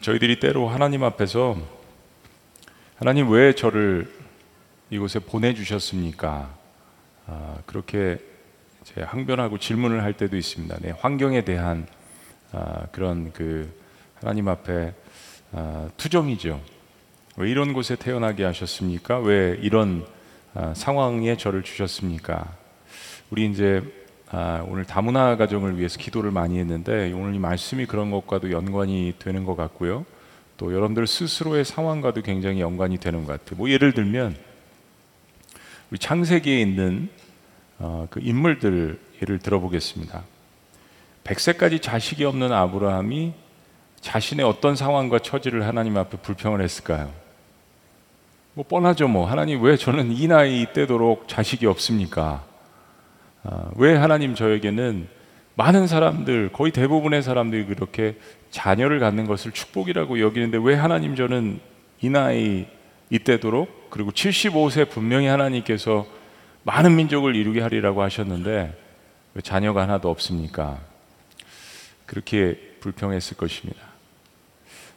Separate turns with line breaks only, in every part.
저희들이 때로 하나님 앞에서 하나님 왜 저를 이곳에 보내주셨습니까? 아, 그렇게 항변하고 질문을 할 때도 있습니다. 네, 환경에 대한 아, 그런 그 하나님 앞에 아, 투정이죠. 왜 이런 곳에 태어나게 하셨습니까? 왜 이런 아, 상황에 저를 주셨습니까? 우리 이제 아, 오늘 다문화 가정을 위해서 기도를 많이 했는데 오늘 이 말씀이 그런 것과도 연관이 되는 것 같고요. 또 여러분들 스스로의 상황과도 굉장히 연관이 되는 것 같아요. 뭐 예를 들면 우리 창세기에 있는 어, 그 인물들 예를 들어보겠습니다. 100세까지 자식이 없는 아브라함이 자신의 어떤 상황과 처지를 하나님 앞에 불평을 했을까요? 뭐 뻔하죠 뭐 하나님 왜 저는 이 나이 때도록 자식이 없습니까? 아, 왜 하나님 저에게는 많은 사람들, 거의 대부분의 사람들이 그렇게 자녀를 갖는 것을 축복이라고 여기는데 왜 하나님 저는 이 나이 이때도록 그리고 75세 분명히 하나님께서 많은 민족을 이루게 하리라고 하셨는데 왜 자녀가 하나도 없습니까? 그렇게 불평했을 것입니다.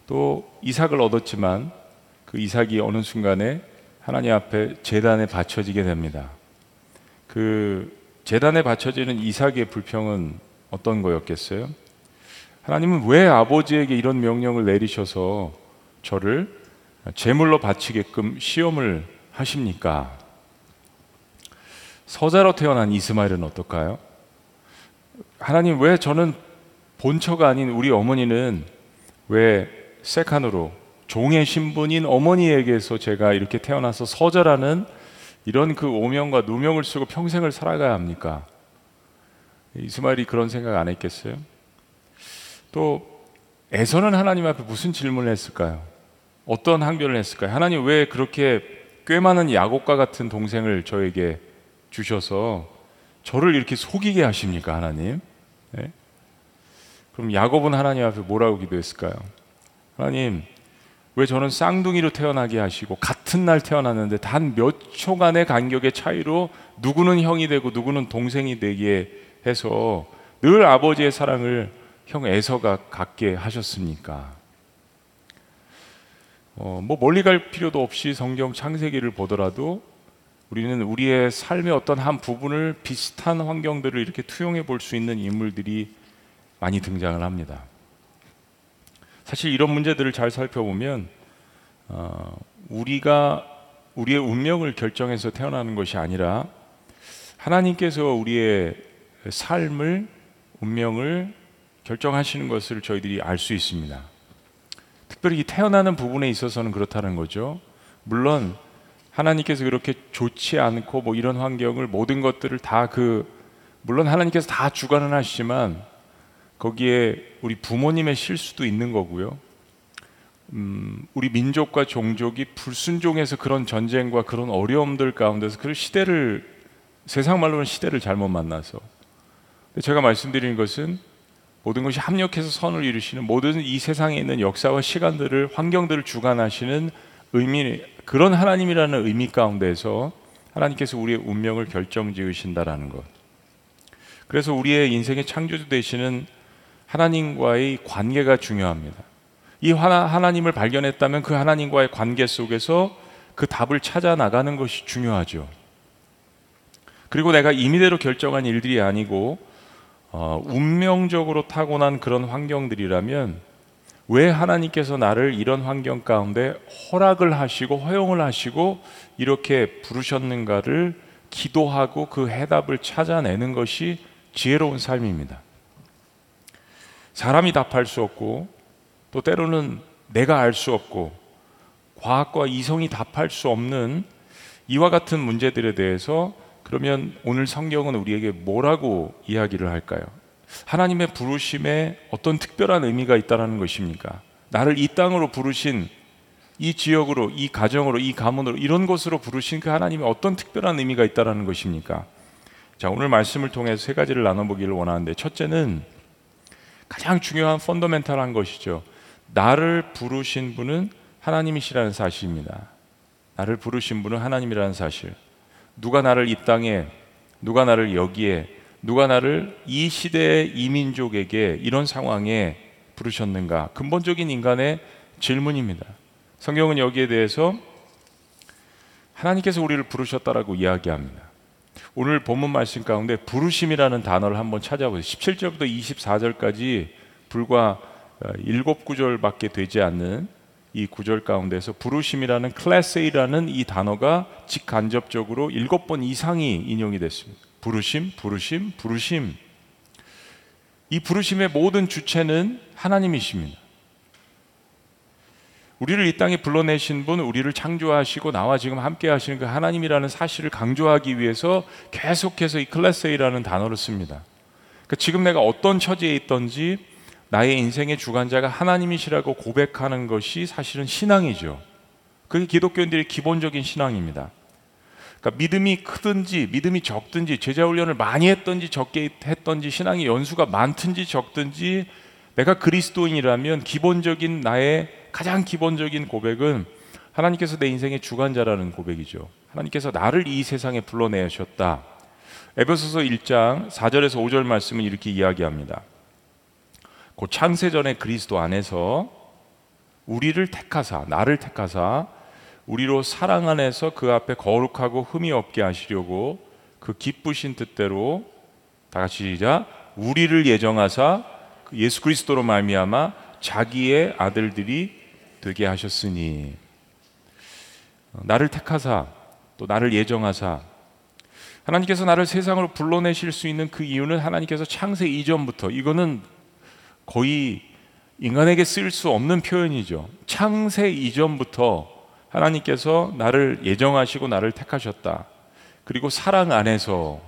또 이삭을 얻었지만 그 이삭이 어느 순간에 하나님 앞에 재단에 바쳐지게 됩니다. 그 재단에 바쳐지는 이삭의 불평은 어떤 거였겠어요? 하나님은 왜 아버지에게 이런 명령을 내리셔서 저를 제물로 바치게끔 시험을 하십니까? 서자로 태어난 이스마엘은 어떨까요? 하나님 왜 저는 본처가 아닌 우리 어머니는 왜 세칸으로 종의 신분인 어머니에게서 제가 이렇게 태어나서 서자라는 이런 그 오명과 누명을 쓰고 평생을 살아가야 합니까? 이스마엘이 그런 생각 안 했겠어요? 또 에서는 하나님 앞에 무슨 질문을 했을까요? 어떤 항변을 했을까요? 하나님 왜 그렇게 꽤 많은 야곱과 같은 동생을 저에게 주셔서 저를 이렇게 속이게 하십니까, 하나님? 네? 그럼 야곱은 하나님 앞에 뭐라고 기도했을까요? 하나님, 왜 저는 쌍둥이로 태어나게 하시고 같은 날 태어났는데 단 몇 초간의 간격의 차이로 누구는 형이 되고 누구는 동생이 되게 해서 늘 아버지의 사랑을 형 에서가 갖게 하셨습니까? 어, 뭐 멀리 갈 필요도 없이 성경 창세기를 보더라도 우리는 우리의 삶의 어떤 한 부분을 비슷한 환경들을 이렇게 투영해 볼 수 있는 인물들이 많이 등장을 합니다. 사실 이런 문제들을 잘 살펴보면 어, 우리가 우리의 운명을 결정해서 태어나는 것이 아니라 하나님께서 우리의 삶을 운명을 결정하시는 것을 저희들이 알 수 있습니다. 특별히 태어나는 부분에 있어서는 그렇다는 거죠. 물론 하나님께서 그렇게 좋지 않고 뭐 이런 환경을 모든 것들을 다 그 물론 하나님께서 다 주관을 하시지만 거기에 우리 부모님의 실수도 있는 거고요. 음, 우리 민족과 종족이 불순종해서 그런 전쟁과 그런 어려움들 가운데서 그 시대를 세상 말로는 시대를 잘못 만나서 제가 말씀드리는 것은 모든 것이 합력해서 선을 이루시는 모든 이 세상에 있는 역사와 시간들을 환경들을 주관하시는 의미 그런 하나님이라는 의미 가운데서 하나님께서 우리의 운명을 결정지으신다라는 것. 그래서 우리의 인생의 창조주 되시는 하나님과의 관계가 중요합니다. 이 하나, 하나님을 발견했다면 그 하나님과의 관계 속에서 그 답을 찾아 나가는 것이 중요하죠. 그리고 내가 임의대로 결정한 일들이 아니고 어, 운명적으로 타고난 그런 환경들이라면 왜 하나님께서 나를 이런 환경 가운데 허락을 하시고 허용을 하시고 이렇게 부르셨는가를 기도하고 그 해답을 찾아내는 것이 지혜로운 삶입니다. 사람이 답할 수 없고 또 때로는 내가 알 수 없고 과학과 이성이 답할 수 없는 이와 같은 문제들에 대해서 그러면 오늘 성경은 우리에게 뭐라고 이야기를 할까요? 하나님의 부르심에 어떤 특별한 의미가 있다는 것입니까? 나를 이 땅으로 부르신 이 지역으로, 이 가정으로, 이 가문으로 이런 곳으로 부르신 그 하나님의 어떤 특별한 의미가 있다는 것입니까? 자, 오늘 말씀을 통해서 세 가지를 나눠 보기를 원하는데 첫째는 가장 중요한 펀더멘탈한 것이죠. 나를 부르신 분은 하나님이시라는 사실입니다. 나를 부르신 분은 하나님이라는 사실. 누가 나를 이 땅에, 누가 나를 여기에, 누가 나를 이 시대의 이민족에게 이런 상황에 부르셨는가? 근본적인 인간의 질문입니다. 성경은 여기에 대해서 하나님께서 우리를 부르셨다라고 이야기합니다. 오늘 본문 말씀 가운데 부르심이라는 단어를 한번 찾아보세요. 17절부터 24절까지 불과 7구절밖에 어, 되지 않는 이 구절 가운데서 부르심이라는 클래스이라는 이 단어가 직간접적으로 일곱 번 이상이 인용이 됐습니다. 부르심, 부르심, 부르심. 이 부르심의 모든 주체는 하나님이십니다. 우리를 이 땅에 불러내신 분, 우리를 창조하시고 나와 지금 함께 하시는 그 하나님이라는 사실을 강조하기 위해서 계속해서 이 클래스이라는 단어를 씁니다. 그러니까 지금 내가 어떤 처지에 있던지 나의 인생의 주관자가 하나님이시라고 고백하는 것이 사실은 신앙이죠. 그게 기독교인들의 기본적인 신앙입니다. 그러니까 믿음이 크든지 믿음이 적든지 제자 훈련을 많이 했든지 적게 했든지 신앙의 연수가 많든지 적든지 내가 그리스도인이라면 기본적인 나의 가장 기본적인 고백은 하나님께서 내 인생의 주관자라는 고백이죠. 하나님께서 나를 이 세상에 불러내셨다. 에베소서 1장 4절에서 5절 말씀은 이렇게 이야기합니다. 그 창세전에 그리스도 안에서 우리를 택하사 나를 택하사 우리로 사랑 안에서 그 앞에 거룩하고 흠이 없게 하시려고 그 기쁘신 뜻대로 다 같이 시작 우리를 예정하사 그 예수 그리스도로 말미암아 자기의 아들들이 되게 하셨으니 어, 나를 택하사 또 나를 예정하사 하나님께서 나를 세상으로 불러내실 수 있는 그 이유는 하나님께서 창세 이전부터 이거는 거의 인간에게 쓸 수 없는 표현이죠. 창세 이전부터 하나님께서 나를 예정하시고 나를 택하셨다. 그리고 사랑 안에서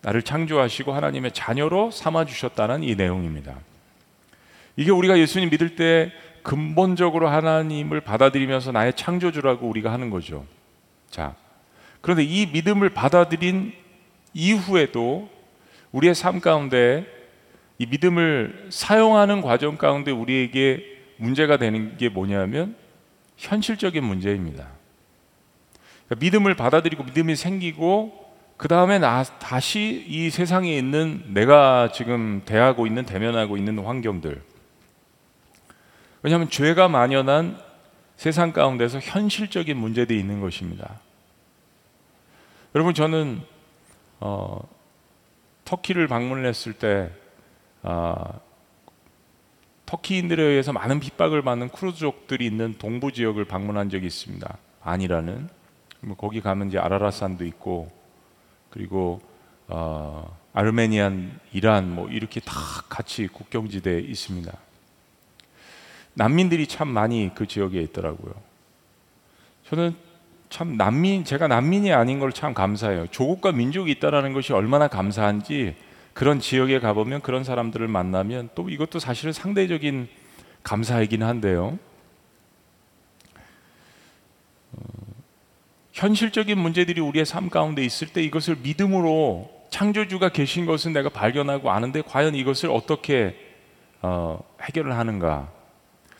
나를 창조하시고 하나님의 자녀로 삼아 주셨다는 이 내용입니다. 이게 우리가 예수님 믿을 때 근본적으로 하나님을 받아들이면서 나의 창조주라고 우리가 하는 거죠. 자, 그런데 이 믿음을 받아들인 이후에도 우리의 삶 가운데 이 믿음을 사용하는 과정 가운데 우리에게 문제가 되는 게 뭐냐면 현실적인 문제입니다. 그러니까 믿음을 받아들이고 믿음이 생기고 그 다음에 나 다시 이 세상에 있는 내가 지금 대하고 있는 대면하고 있는 환경들. 왜냐하면 죄가 만연한 세상 가운데서 현실적인 문제들이 있는 것입니다. 여러분 저는 어, 터키를 방문했을 때 어, 터키인들에 의해서 많은 핍박을 받는 쿠르즈족들이 있는 동부 지역을 방문한 적이 있습니다. 안이라는 뭐 거기 가면 이제 아라라산도 있고 그리고 어, 아르메니안, 이란 뭐 이렇게 다 같이 국경지대에 있습니다. 난민들이 참 많이 그 지역에 있더라고요. 저는 참 난민 제가 난민이 아닌 걸 참 감사해요. 조국과 민족이 있다라는 것이 얼마나 감사한지 그런 지역에 가보면 그런 사람들을 만나면 또 이것도 사실은 상대적인 감사이긴 한데요. 어, 현실적인 문제들이 우리의 삶 가운데 있을 때 이것을 믿음으로 창조주가 계신 것은 내가 발견하고 아는데 과연 이것을 어떻게 어, 해결을 하는가?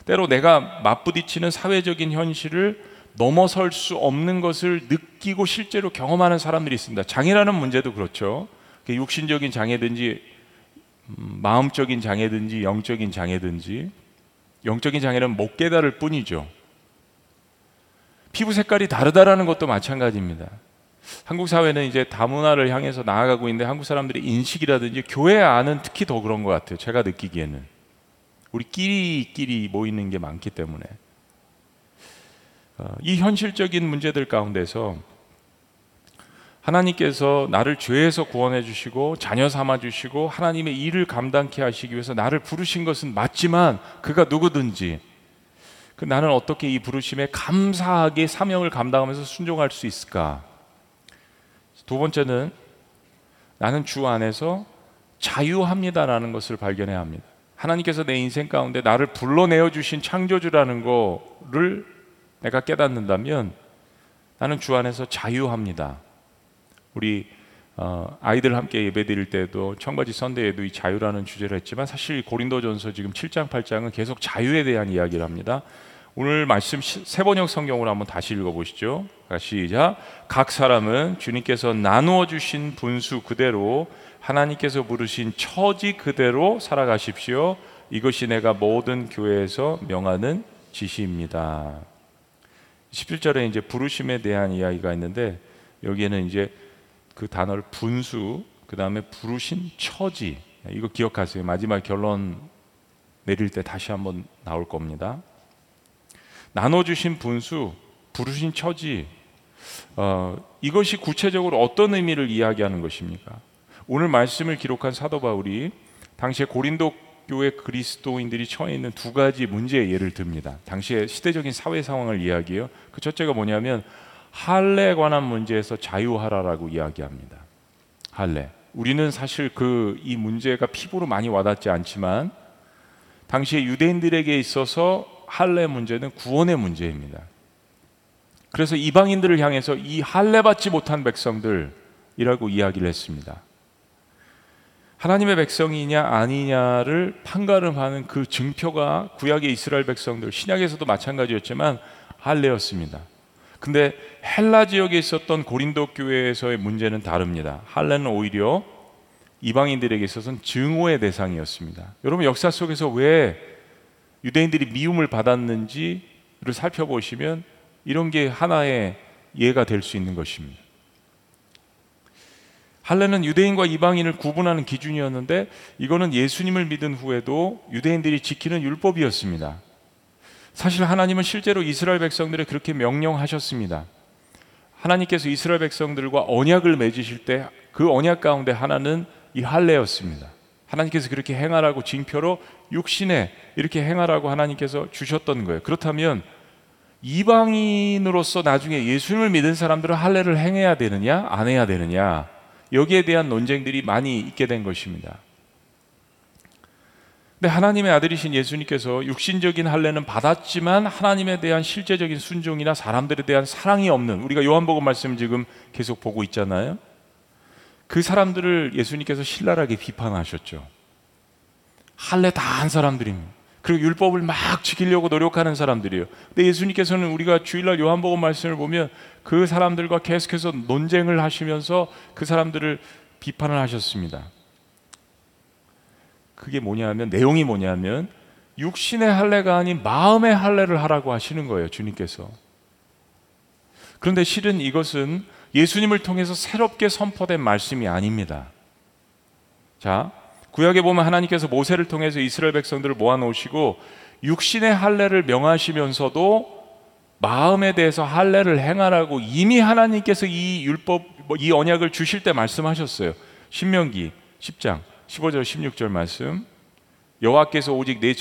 때로 내가 맞부딪히는 사회적인 현실을 넘어설 수 없는 것을 느끼고 실제로 경험하는 사람들이 있습니다. 장애라는 문제도 그렇죠. 육신적인 장애든지 음, 마음적인 장애든지 영적인 장애든지 영적인 장애는 못 깨달을 뿐이죠. 피부 색깔이 다르다라는 것도 마찬가지입니다. 한국 사회는 이제 다문화를 향해서 나아가고 있는데 한국 사람들의 인식이라든지 교회 안은 특히 더 그런 것 같아요. 제가 느끼기에는 우리끼리끼리 모이는 게 많기 때문에 어, 이 현실적인 문제들 가운데서 하나님께서 나를 죄에서 구원해 주시고 자녀 삼아 주시고 하나님의 일을 감당케 하시기 위해서 나를 부르신 것은 맞지만 그가 누구든지 그 나는 어떻게 이 부르심에 감사하게 사명을 감당하면서 순종할 수 있을까? 두 번째는 나는 주 안에서 자유합니다라는 것을 발견해야 합니다. 하나님께서 내 인생 가운데 나를 불러내어 주신 창조주라는 거를 내가 깨닫는다면 나는 주 안에서 자유합니다. 우리 어, 아이들 함께 예배드릴 때도 청바지 선대에도 이 자유라는 주제를 했지만 사실 고린도전서 지금 7장 8장은 계속 자유에 대한 이야기를 합니다. 오늘 말씀 세 번역 성경으로 한번 다시 읽어보시죠. 시작. 각 사람은 주님께서 나누어 주신 분수 그대로 하나님께서 부르신 처지 그대로 살아가십시오. 이것이 내가 모든 교회에서 명하는 지시입니다. 17절에 이제 부르심에 대한 이야기가 있는데 여기에는 이제 그 단어를 분수, 그 다음에 부르신 처지 이거 기억하세요. 마지막 결론 내릴 때 다시 한번 나올 겁니다. 나눠 주신 분수, 부르신 처지 어, 이것이 구체적으로 어떤 의미를 이야기하는 것입니까? 오늘 말씀을 기록한 사도 바울이 당시에 고린도 교회 그리스도인들이 처해 있는 두 가지 문제의 예를 듭니다. 당시의 시대적인 사회 상황을 이야기해요. 그 첫째가 뭐냐면 할례에 관한 문제에서 자유하라라고 이야기합니다. 할례. 우리는 사실 그 이 문제가 피부로 많이 와닿지 않지만 당시에 유대인들에게 있어서 할례 문제는 구원의 문제입니다. 그래서 이방인들을 향해서 이 할례 받지 못한 백성들이라고 이야기를 했습니다. 하나님의 백성이냐 아니냐를 판가름하는 그 증표가 구약의 이스라엘 백성들 신약에서도 마찬가지였지만 할례였습니다. 근데 헬라 지역에 있었던 고린도 교회에서의 문제는 다릅니다. 할례는 오히려 이방인들에게 있어서는 증오의 대상이었습니다. 여러분 역사 속에서 왜 유대인들이 미움을 받았는지를 살펴보시면 이런 게 하나의 예가 될 수 있는 것입니다. 할례는 유대인과 이방인을 구분하는 기준이었는데 이거는 예수님을 믿은 후에도 유대인들이 지키는 율법이었습니다. 사실 하나님은 실제로 이스라엘 백성들을 그렇게 명령하셨습니다. 하나님께서 이스라엘 백성들과 언약을 맺으실 때 그 언약 가운데 하나는 이 할례였습니다. 하나님께서 그렇게 행하라고 징표로 육신에 이렇게 행하라고 하나님께서 주셨던 거예요. 그렇다면 이방인으로서 나중에 예수님을 믿은 사람들은 할례를 행해야 되느냐 안 해야 되느냐 여기에 대한 논쟁들이 많이 있게 된 것입니다. 근데 하나님의 아들이신 예수님께서 육신적인 할례는 받았지만 하나님에 대한 실제적인 순종이나 사람들에 대한 사랑이 없는 우리가 요한복음 말씀 지금 계속 보고 있잖아요. 그 사람들을 예수님께서 신랄하게 비판하셨죠. 할례 다 한 사람들입니다. 그리고 율법을 막 지키려고 노력하는 사람들이에요. 근데 예수님께서는 우리가 주일날 요한복음 말씀을 보면 그 사람들과 계속해서 논쟁을 하시면서 그 사람들을 비판을 하셨습니다. 그게 뭐냐면 내용이 뭐냐면 육신의 할례가 아닌 마음의 할례를 하라고 하시는 거예요, 주님께서. 그런데 실은 이것은 예수님을 통해서 새롭게 선포된 말씀이 아닙니다. 자, 구약에 보면 하나님께서 모세를 통해서 이스라엘 백성들을 모아 놓으시고 육신의 할례를 명하시면서도 마음에 대해서 할례를 행하라고 이미 하나님께서 이 율법 뭐이 언약을 주실 때 말씀하셨어요. 신명기 10장 15절 16절 말씀. 여호와께서 오직 내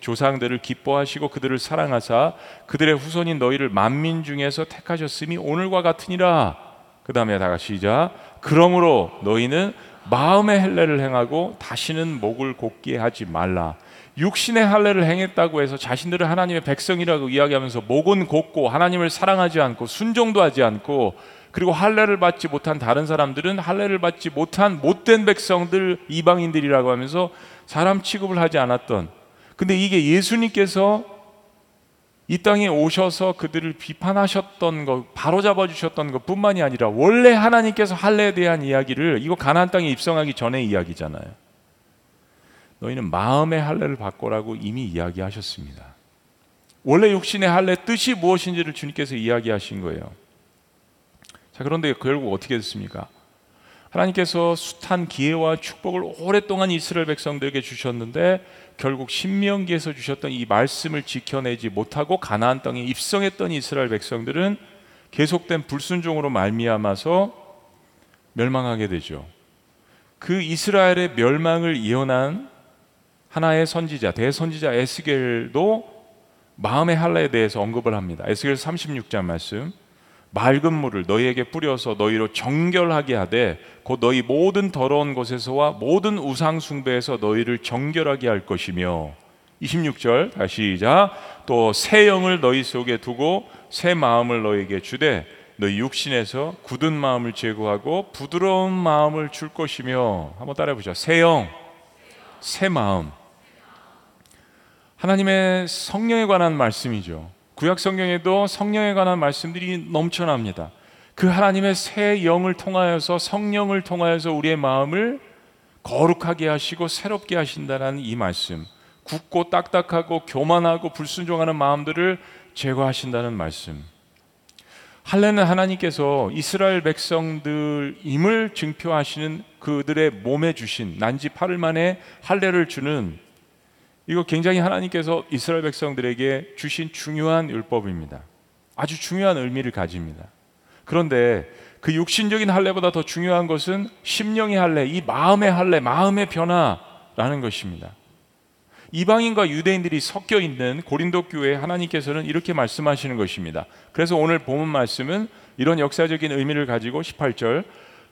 조상들을 기뻐하시고 그들을 사랑하사 그들의 후손인 너희를 만민 중에서 택하셨음이 오늘과 같으니라. 그다음에 다 같이 시작. 그러므로 너희는 마음의 할례를 행하고 다시는 목을 곧게 하지 말라. 육신의 할례를 행했다고 해서 자신들을 하나님의 백성이라고 이야기하면서 목은 곧고 하나님을 사랑하지 않고 순종도 하지 않고 그리고 할례를 받지 못한 다른 사람들은 할례를 받지 못한 못된 백성들 이방인들이라고 하면서 사람 취급을 하지 않았던 근데 이게 예수님께서 이 땅에 오셔서 그들을 비판하셨던 것, 바로 잡아 주셨던 것뿐만이 아니라 원래 하나님께서 할례에 대한 이야기를 이거 가나안 땅에 입성하기 전의 이야기잖아요. 너희는 마음의 할례를 바꾸라고 이미 이야기하셨습니다. 원래 육신의 할례 뜻이 무엇인지를 주님께서 이야기하신 거예요. 자, 그런데 결국 어떻게 됐습니까? 하나님께서 숱한 기회와 축복을 오랫동안 이스라엘 백성들에게 주셨는데 결국 신명기에서 주셨던 이 말씀을 지켜내지 못하고 가나안 땅에 입성했던 이스라엘 백성들은 계속된 불순종으로 말미암아서 멸망하게 되죠. 그 이스라엘의 멸망을 예언한 하나의 선지자 대선지자 에스겔도 마음의 할례에 대해서 언급을 합니다. 에스겔 36장 말씀. 맑은 물을 너희에게 뿌려서 너희로 정결하게 하되 곧 너희 모든 더러운 곳에서와 모든 우상 숭배에서 너희를 정결하게 할 것이며 26절 다시 시작 또새 영을 너희 속에 두고 새 마음을 너희에게 주되 너희 육신에서 굳은 마음을 제거하고 부드러운 마음을 줄 것이며 한번 따라해 보죠. 새 영, 새 마음. 하나님의 성령에 관한 말씀이죠. 구약 성경에도 성령에 관한 말씀들이 넘쳐납니다. 그 하나님의 새 영을 통하여서 성령을 통하여서 우리의 마음을 거룩하게 하시고 새롭게 하신다는 이 말씀. 굳고 딱딱하고 교만하고 불순종하는 마음들을 제거하신다는 말씀. 할례는 하나님께서 이스라엘 백성들임을 증표하시는 그들의 몸에 주신 난지 8일 만에 할례를 주는 이거 굉장히 하나님께서 이스라엘 백성들에게 주신 중요한 율법입니다. 아주 중요한 의미를 가집니다. 그런데 그 육신적인 할례보다 더 중요한 것은 심령의 할례, 이 마음의 할례, 마음의 변화라는 것입니다. 이방인과 유대인들이 섞여 있는 고린도 교회 하나님께서는 이렇게 말씀하시는 것입니다. 그래서 오늘 본문 말씀은 이런 역사적인 의미를 가지고 18절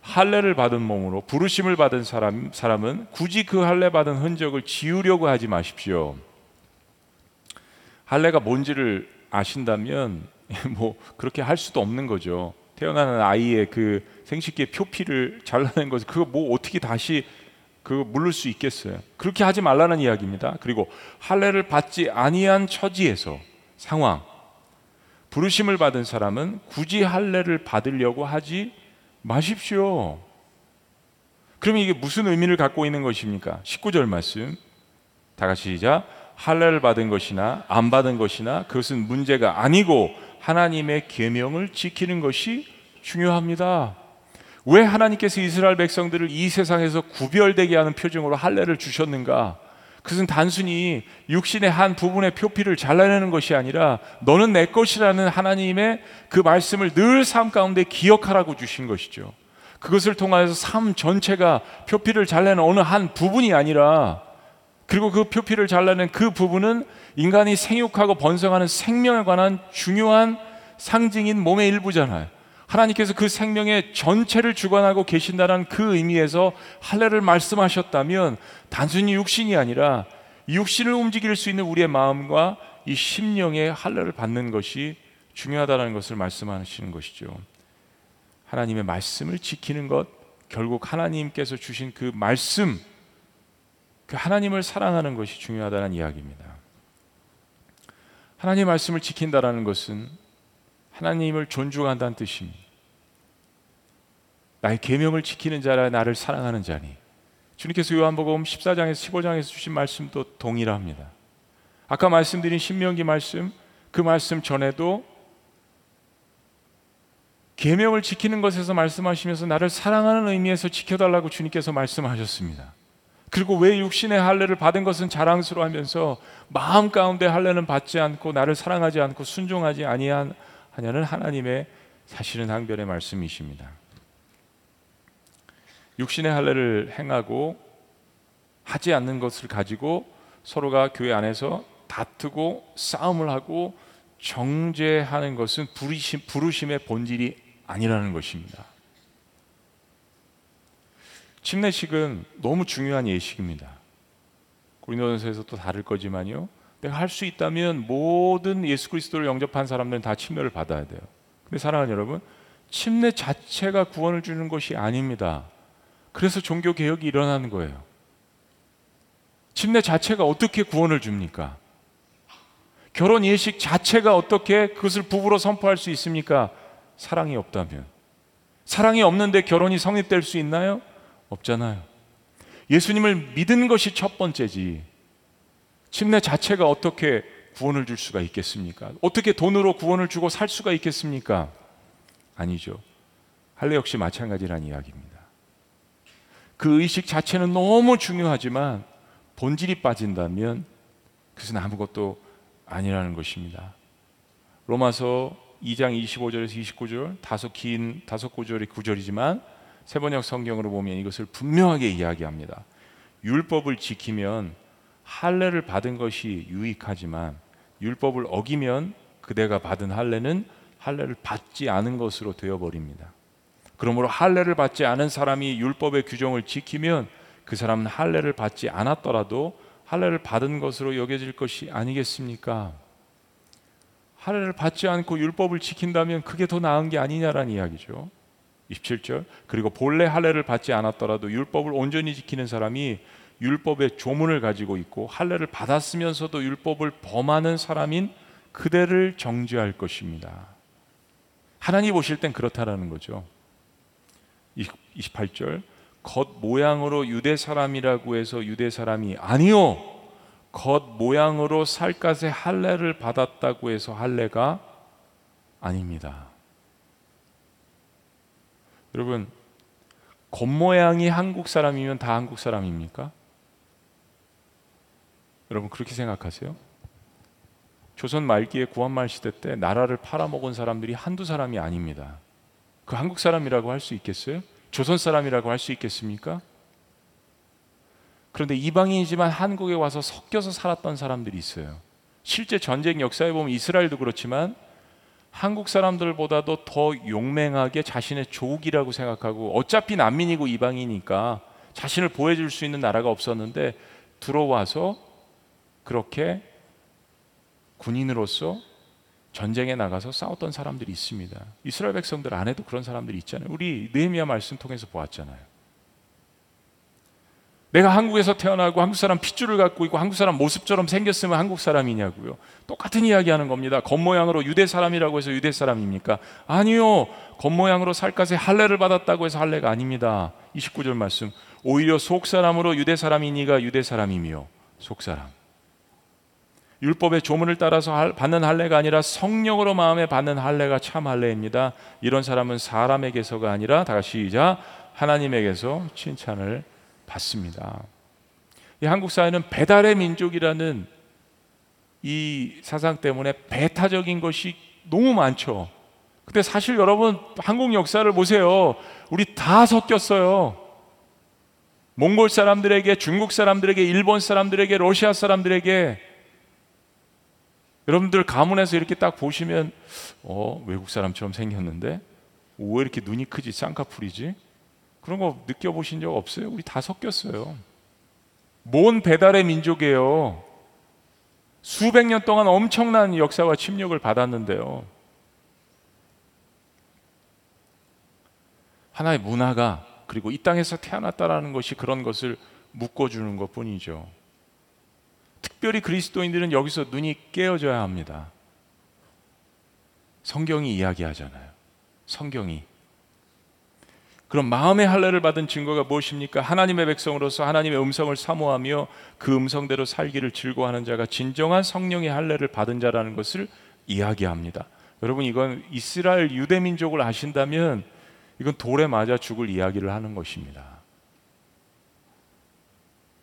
할례를 받은 몸으로 부르심을 받은 사람 사람은 굳이 그 할례 받은 흔적을 지우려고 하지 마십시오. 할례가 뭔지를 아신다면 뭐 그렇게 할 수도 없는 거죠. 태어나는 아이의 그 생식기의 표피를 잘라낸 것을 그거 뭐 어떻게 다시 그 물을 수 있겠어요. 그렇게 하지 말라는 이야기입니다. 그리고 할례를 받지 아니한 처지에서 상황 부르심을 받은 사람은 굳이 할례를 받으려고 하지 마십시오. 그러면 이게 무슨 의미를 갖고 있는 것입니까? 19절 말씀. 다 같이 시작. 할례를 받은 것이나 안 받은 것이나 그것은 문제가 아니고 하나님의 계명을 지키는 것이 중요합니다. 왜 하나님께서 이스라엘 백성들을 이 세상에서 구별되게 하는 표징으로 할례를 주셨는가? 그것은 단순히 육신의 한 부분의 표피를 잘라내는 것이 아니라 너는 내 것이라는 하나님의 그 말씀을 늘 삶 가운데 기억하라고 주신 것이죠. 그것을 통하여서 삶 전체가 표피를 잘라내는 어느 한 부분이 아니라 그리고 그 표피를 잘라낸 그 부분은 인간이 생육하고 번성하는 생명에 관한 중요한 상징인 몸의 일부잖아요. 하나님께서 그 생명의 전체를 주관하고 계신다는 그 의미에서 할례를 말씀하셨다면 단순히 육신이 아니라 육신을 움직일 수 있는 우리의 마음과 이 심령의 할례를 받는 것이 중요하다는 것을 말씀하시는 것이죠. 하나님의 말씀을 지키는 것 결국 하나님께서 주신 그 말씀 그 하나님을 사랑하는 것이 중요하다는 이야기입니다. 하나님의 말씀을 지킨다라는 것은 하나님을 존중한다는 뜻입니다. 나의 계명을 지키는 자라 나를 사랑하는 자니. 주님께서 요한복음 14장에서 15장에서 주신 말씀도 동일합니다. 아까 말씀드린 신명기 말씀 그 말씀 전에도 계명을 지키는 것에서 말씀하시면서 나를 사랑하는 의미에서 지켜달라고 주님께서 말씀하셨습니다. 그리고 왜 육신의 할례를 받은 것은 자랑스러워하면서 마음 가운데 할례는 받지 않고 나를 사랑하지 않고 순종하지 아니하냐는 하나님의 사실은 항변의 말씀이십니다. 육신의 할례를 행하고 하지 않는 것을 가지고 서로가 교회 안에서 다투고 싸움을 하고 정죄하는 것은 부르심, 부르심의 본질이 아니라는 것입니다. 침례식은 너무 중요한 예식입니다. 고린도전서에서 또 다를 거지만요. 내가 할 수 있다면 모든 예수 그리스도를 영접한 사람들은 다 침례를 받아야 돼요. 근데 사랑하는 여러분, 침례 자체가 구원을 주는 것이 아닙니다. 그래서 종교 개혁이 일어나는 거예요. 침례 자체가 어떻게 구원을 줍니까? 결혼 예식 자체가 어떻게 그것을 부부로 선포할 수 있습니까? 사랑이 없다면. 사랑이 없는데 결혼이 성립될 수 있나요? 없잖아요. 예수님을 믿은 것이 첫 번째지. 침례 자체가 어떻게 구원을 줄 수가 있겠습니까? 어떻게 돈으로 구원을 주고 살 수가 있겠습니까? 아니죠. 할례 역시 마찬가지란 이야기입니다. 그 의식 자체는 너무 중요하지만 본질이 빠진다면 그것은 아무것도 아니라는 것입니다. 로마서 2장 25절에서 29절 다소 긴 다섯 구절의 구절이지만 세번역 성경으로 보면 이것을 분명하게 이야기합니다. 율법을 지키면 할례를 받은 것이 유익하지만 율법을 어기면 그대가 받은 할례는 할례를 받지 않은 것으로 되어 버립니다. 그러므로 할례를 받지 않은 사람이 율법의 규정을 지키면 그 사람은 할례를 받지 않았더라도 할례를 받은 것으로 여겨질 것이 아니겠습니까? 할례를 받지 않고 율법을 지킨다면 그게 더 나은 게 아니냐라는 이야기죠. 27절. 그리고 본래 할례를 받지 않았더라도 율법을 온전히 지키는 사람이 율법의 조문을 가지고 있고 할례를 받았으면서도 율법을 범하는 사람인 그대를 정죄할 것입니다. 하나님 보실 땐 그렇다라는 거죠. 28절 겉 모양으로 유대 사람이라고 해서 유대 사람이 아니요 겉 모양으로 살갗의 할례를 받았다고 해서 할례가 아닙니다. 여러분 겉 모양이 한국 사람이면 다 한국 사람입니까? 여러분 그렇게 생각하세요? 조선 말기에 구한말 시대 때 나라를 팔아먹은 사람들이 한두 사람이 아닙니다. 그 한국 사람이라고 할 수 있겠어요? 조선 사람이라고 할 수 있겠습니까? 그런데 이방인이지만 한국에 와서 섞여서 살았던 사람들이 있어요. 실제 전쟁 역사에 보면 이스라엘도 그렇지만 한국 사람들보다도 더 용맹하게 자신의 조국이라고 생각하고 어차피 난민이고 이방이니까 자신을 보호해줄 수 있는 나라가 없었는데 들어와서 그렇게 군인으로서 전쟁에 나가서 싸웠던 사람들이 있습니다. 이스라엘 백성들 안에도 그런 사람들이 있잖아요. 우리 느헤미야 말씀 통해서 보았잖아요. 내가 한국에서 태어나고 한국 사람 핏줄을 갖고 있고 한국 사람 모습처럼 생겼으면 한국 사람이냐고요. 똑같은 이야기 하는 겁니다. 겉모양으로 유대 사람이라고 해서 유대 사람입니까? 아니요. 겉모양으로 살갗에 할례를 받았다고 해서 할례가 아닙니다. 29절 말씀. 오히려 속 사람으로 유대 사람이니가 유대 사람이며 속 사람. 율법의 조문을 따라서 받는 할례가 아니라 성령으로 마음에 받는 할례가 참 할례입니다. 이런 사람은 사람에게서가 아니라 다시 시작 하나님에게서 칭찬을 받습니다. 이 한국 사회는 배달의 민족이라는 이 사상 때문에 배타적인 것이 너무 많죠. 근데 사실 여러분 한국 역사를 보세요. 우리 다 섞였어요. 몽골 사람들에게, 중국 사람들에게, 일본 사람들에게, 러시아 사람들에게 여러분들 가문에서 이렇게 딱 보시면 어, 외국 사람처럼 생겼는데 왜 이렇게 눈이 크지? 쌍꺼풀이지? 그런 거 느껴보신 적 없어요? 우리 다 섞였어요. 뭔 배달의 민족이에요. 수백 년 동안 엄청난 역사와 침략을 받았는데요. 하나의 문화가 그리고 이 땅에서 태어났다라는 것이 그런 것을 묶어주는 것 뿐이죠. 특별히 그리스도인들은 여기서 눈이 깨어져야 합니다. 성경이 이야기하잖아요. 성경이 그럼 마음의 할례를 받은 증거가 무엇입니까? 하나님의 백성으로서 하나님의 음성을 사모하며 그 음성대로 살기를 즐거워하는 자가 진정한 성령의 할례를 받은 자라는 것을 이야기합니다. 여러분 이건 이스라엘 유대 민족을 아신다면 이건 돌에 맞아 죽을 이야기를 하는 것입니다.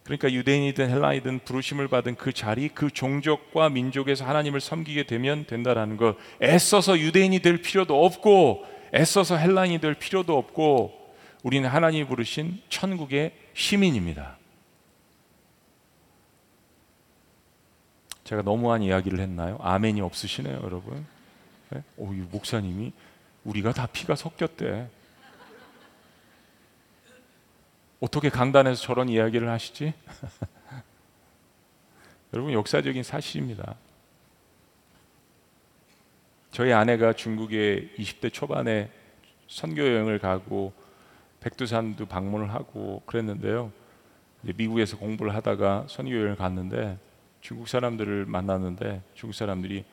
그러니까 유대인이든 헬라이든 부르심을 받은 그 자리, 그 종족과 민족에서 하나님을 섬기게 되면 된다라는 것. 애써서 유대인이 될 필요도 없고 애써서 헬라인이 될 필요도 없고 우리는 하나님이 부르신 천국의 시민입니다. 제가 너무한 이야기를 했나요? 아멘이 없으시네요, 여러분. 네? 오, 이 목사님이 우리가 다 피가 섞였대. 어떻게 강단에서 저런 이야기를 하시지? 여러분 역사적인 사실입니다. 저희 아내가 중국에 20대 초반에 선교 여행을 가고 백두산도 방문을 하고 그랬는데요. 미국에서 공부를 하다가 선교 여행을 갔는데 중국 사람들을 만났는데 중국 사람들이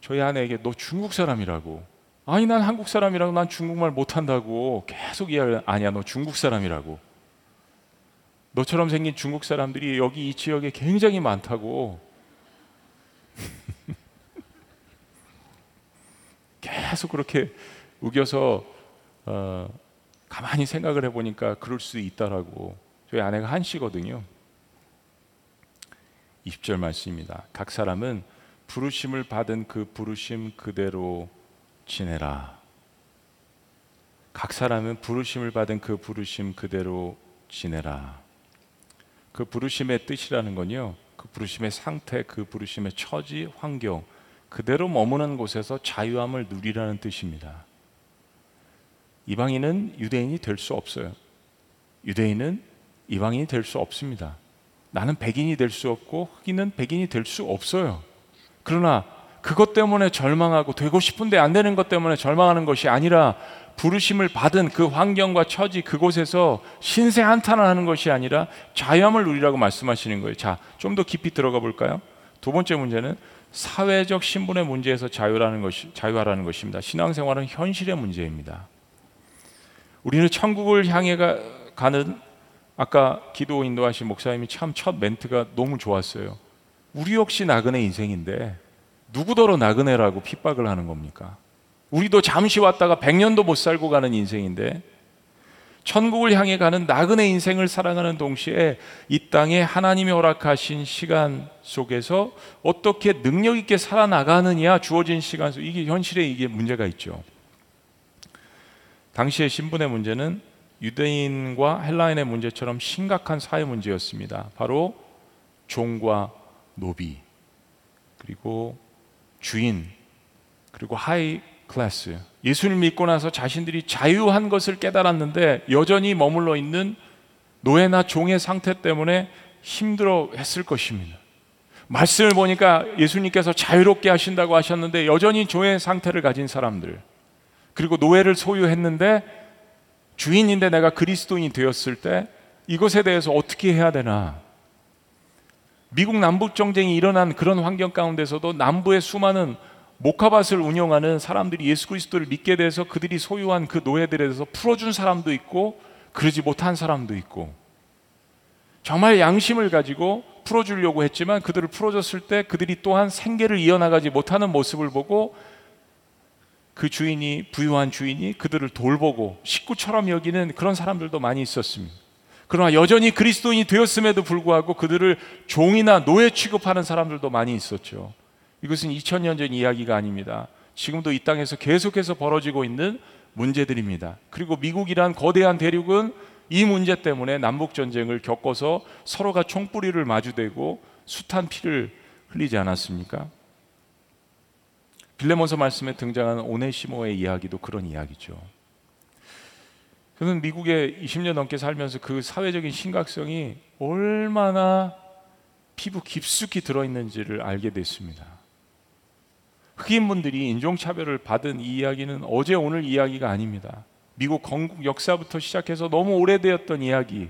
저희 아내에게 너 중국 사람이라고 아니 난 한국 사람이라고 난 중국말 못한다고 계속 이야기 아니야 너 중국 사람이라고 너처럼 생긴 중국 사람들이 여기 이 지역에 굉장히 많다고 계속 그렇게 우겨서 어, 가만히 생각을 해보니까 그럴 수 있다라고 저희 아내가 한시거든요 20절 말씀입니다. 각 사람은 부르심을 받은 그 부르심 그대로 지내라. 각 사람은 부르심을 받은 그 부르심 그대로 지내라. 그 부르심의 뜻이라는 건요. 그 부르심의 상태, 그 부르심의 처지, 환경 그대로 머무는 곳에서 자유함을 누리라는 뜻입니다. 이방인은 유대인이 될 수 없어요. 유대인은 이방인이 될 수 없습니다. 나는 백인이 될 수 없고 흑인은 백인이 될 수 없어요. 그러나 그것 때문에 절망하고 되고 싶은데 안 되는 것 때문에 절망하는 것이 아니라 부르심을 받은 그 환경과 처지 그곳에서 신세 한탄하는 것이 아니라 자유함을 누리라고 말씀하시는 거예요. 자, 좀 더 깊이 들어가 볼까요? 두 번째 문제는 사회적 신분의 문제에서 자유라는 것이 자유하라는 것입니다. 신앙생활은 현실의 문제입니다. 우리는 천국을 향해 가, 는 아까 기도 인도하신 목사님이 참 첫 멘트가 너무 좋았어요. 우리 역시 나그네 인생인데 누구더러 나그네라고 핍박을 하는 겁니까? 우리도 잠시 왔다가 100년도 못 살고 가는 인생인데 천국을 향해 가는 나그네 인생을 살아가는 동시에 이 땅에 하나님이 허락하신 시간 속에서 어떻게 능력 있게 살아나가느냐 주어진 시간 속 이게 현실에 이게 문제가 있죠. 당시의 신분의 문제는 유대인과 헬라인의 문제처럼 심각한 사회 문제였습니다. 바로 종과 노비 그리고 주인 그리고 high class 예수를 믿고 나서 자신들이 자유한 것을 깨달았는데 여전히 머물러 있는 노예나 종의 상태 때문에 힘들어 했을 것입니다. 말씀을 보니까 예수님께서 자유롭게 하신다고 하셨는데 여전히 종의 상태를 가진 사람들 그리고 노예를 소유했는데 주인인데 내가 그리스도인이 되었을 때 이것에 대해서 어떻게 해야 되나 미국 남북 정쟁이 일어난 그런 환경 가운데서도 남부의 수많은 목화밭을 운영하는 사람들이 예수 그리스도를 믿게 돼서 그들이 소유한 그 노예들에 대해서 풀어준 사람도 있고 그러지 못한 사람도 있고 정말 양심을 가지고 풀어주려고 했지만 그들을 풀어줬을 때 그들이 또한 생계를 이어나가지 못하는 모습을 보고 그 주인이 부유한 주인이 그들을 돌보고 식구처럼 여기는 그런 사람들도 많이 있었습니다. 그러나 여전히 그리스도인이 되었음에도 불구하고 그들을 종이나 노예 취급하는 사람들도 많이 있었죠. 이것은 2000년 전 이야기가 아닙니다. 지금도 이 땅에서 계속해서 벌어지고 있는 문제들입니다. 그리고 미국이란 거대한 대륙은 이 문제 때문에 남북 전쟁을 겪어서 서로가 총뿌리를 마주대고 숱한 피를 흘리지 않았습니까? 빌레몬서 말씀에 등장하는 오네시모의 이야기도 그런 이야기죠. 저는 미국에 20년 넘게 살면서 그 사회적인 심각성이 얼마나 피부 깊숙이 들어있는지를 알게 됐습니다. 흑인분들이 인종차별을 받은 이 이야기는 어제 오늘 이야기가 아닙니다. 미국 건국 역사부터 시작해서 너무 오래되었던 이야기.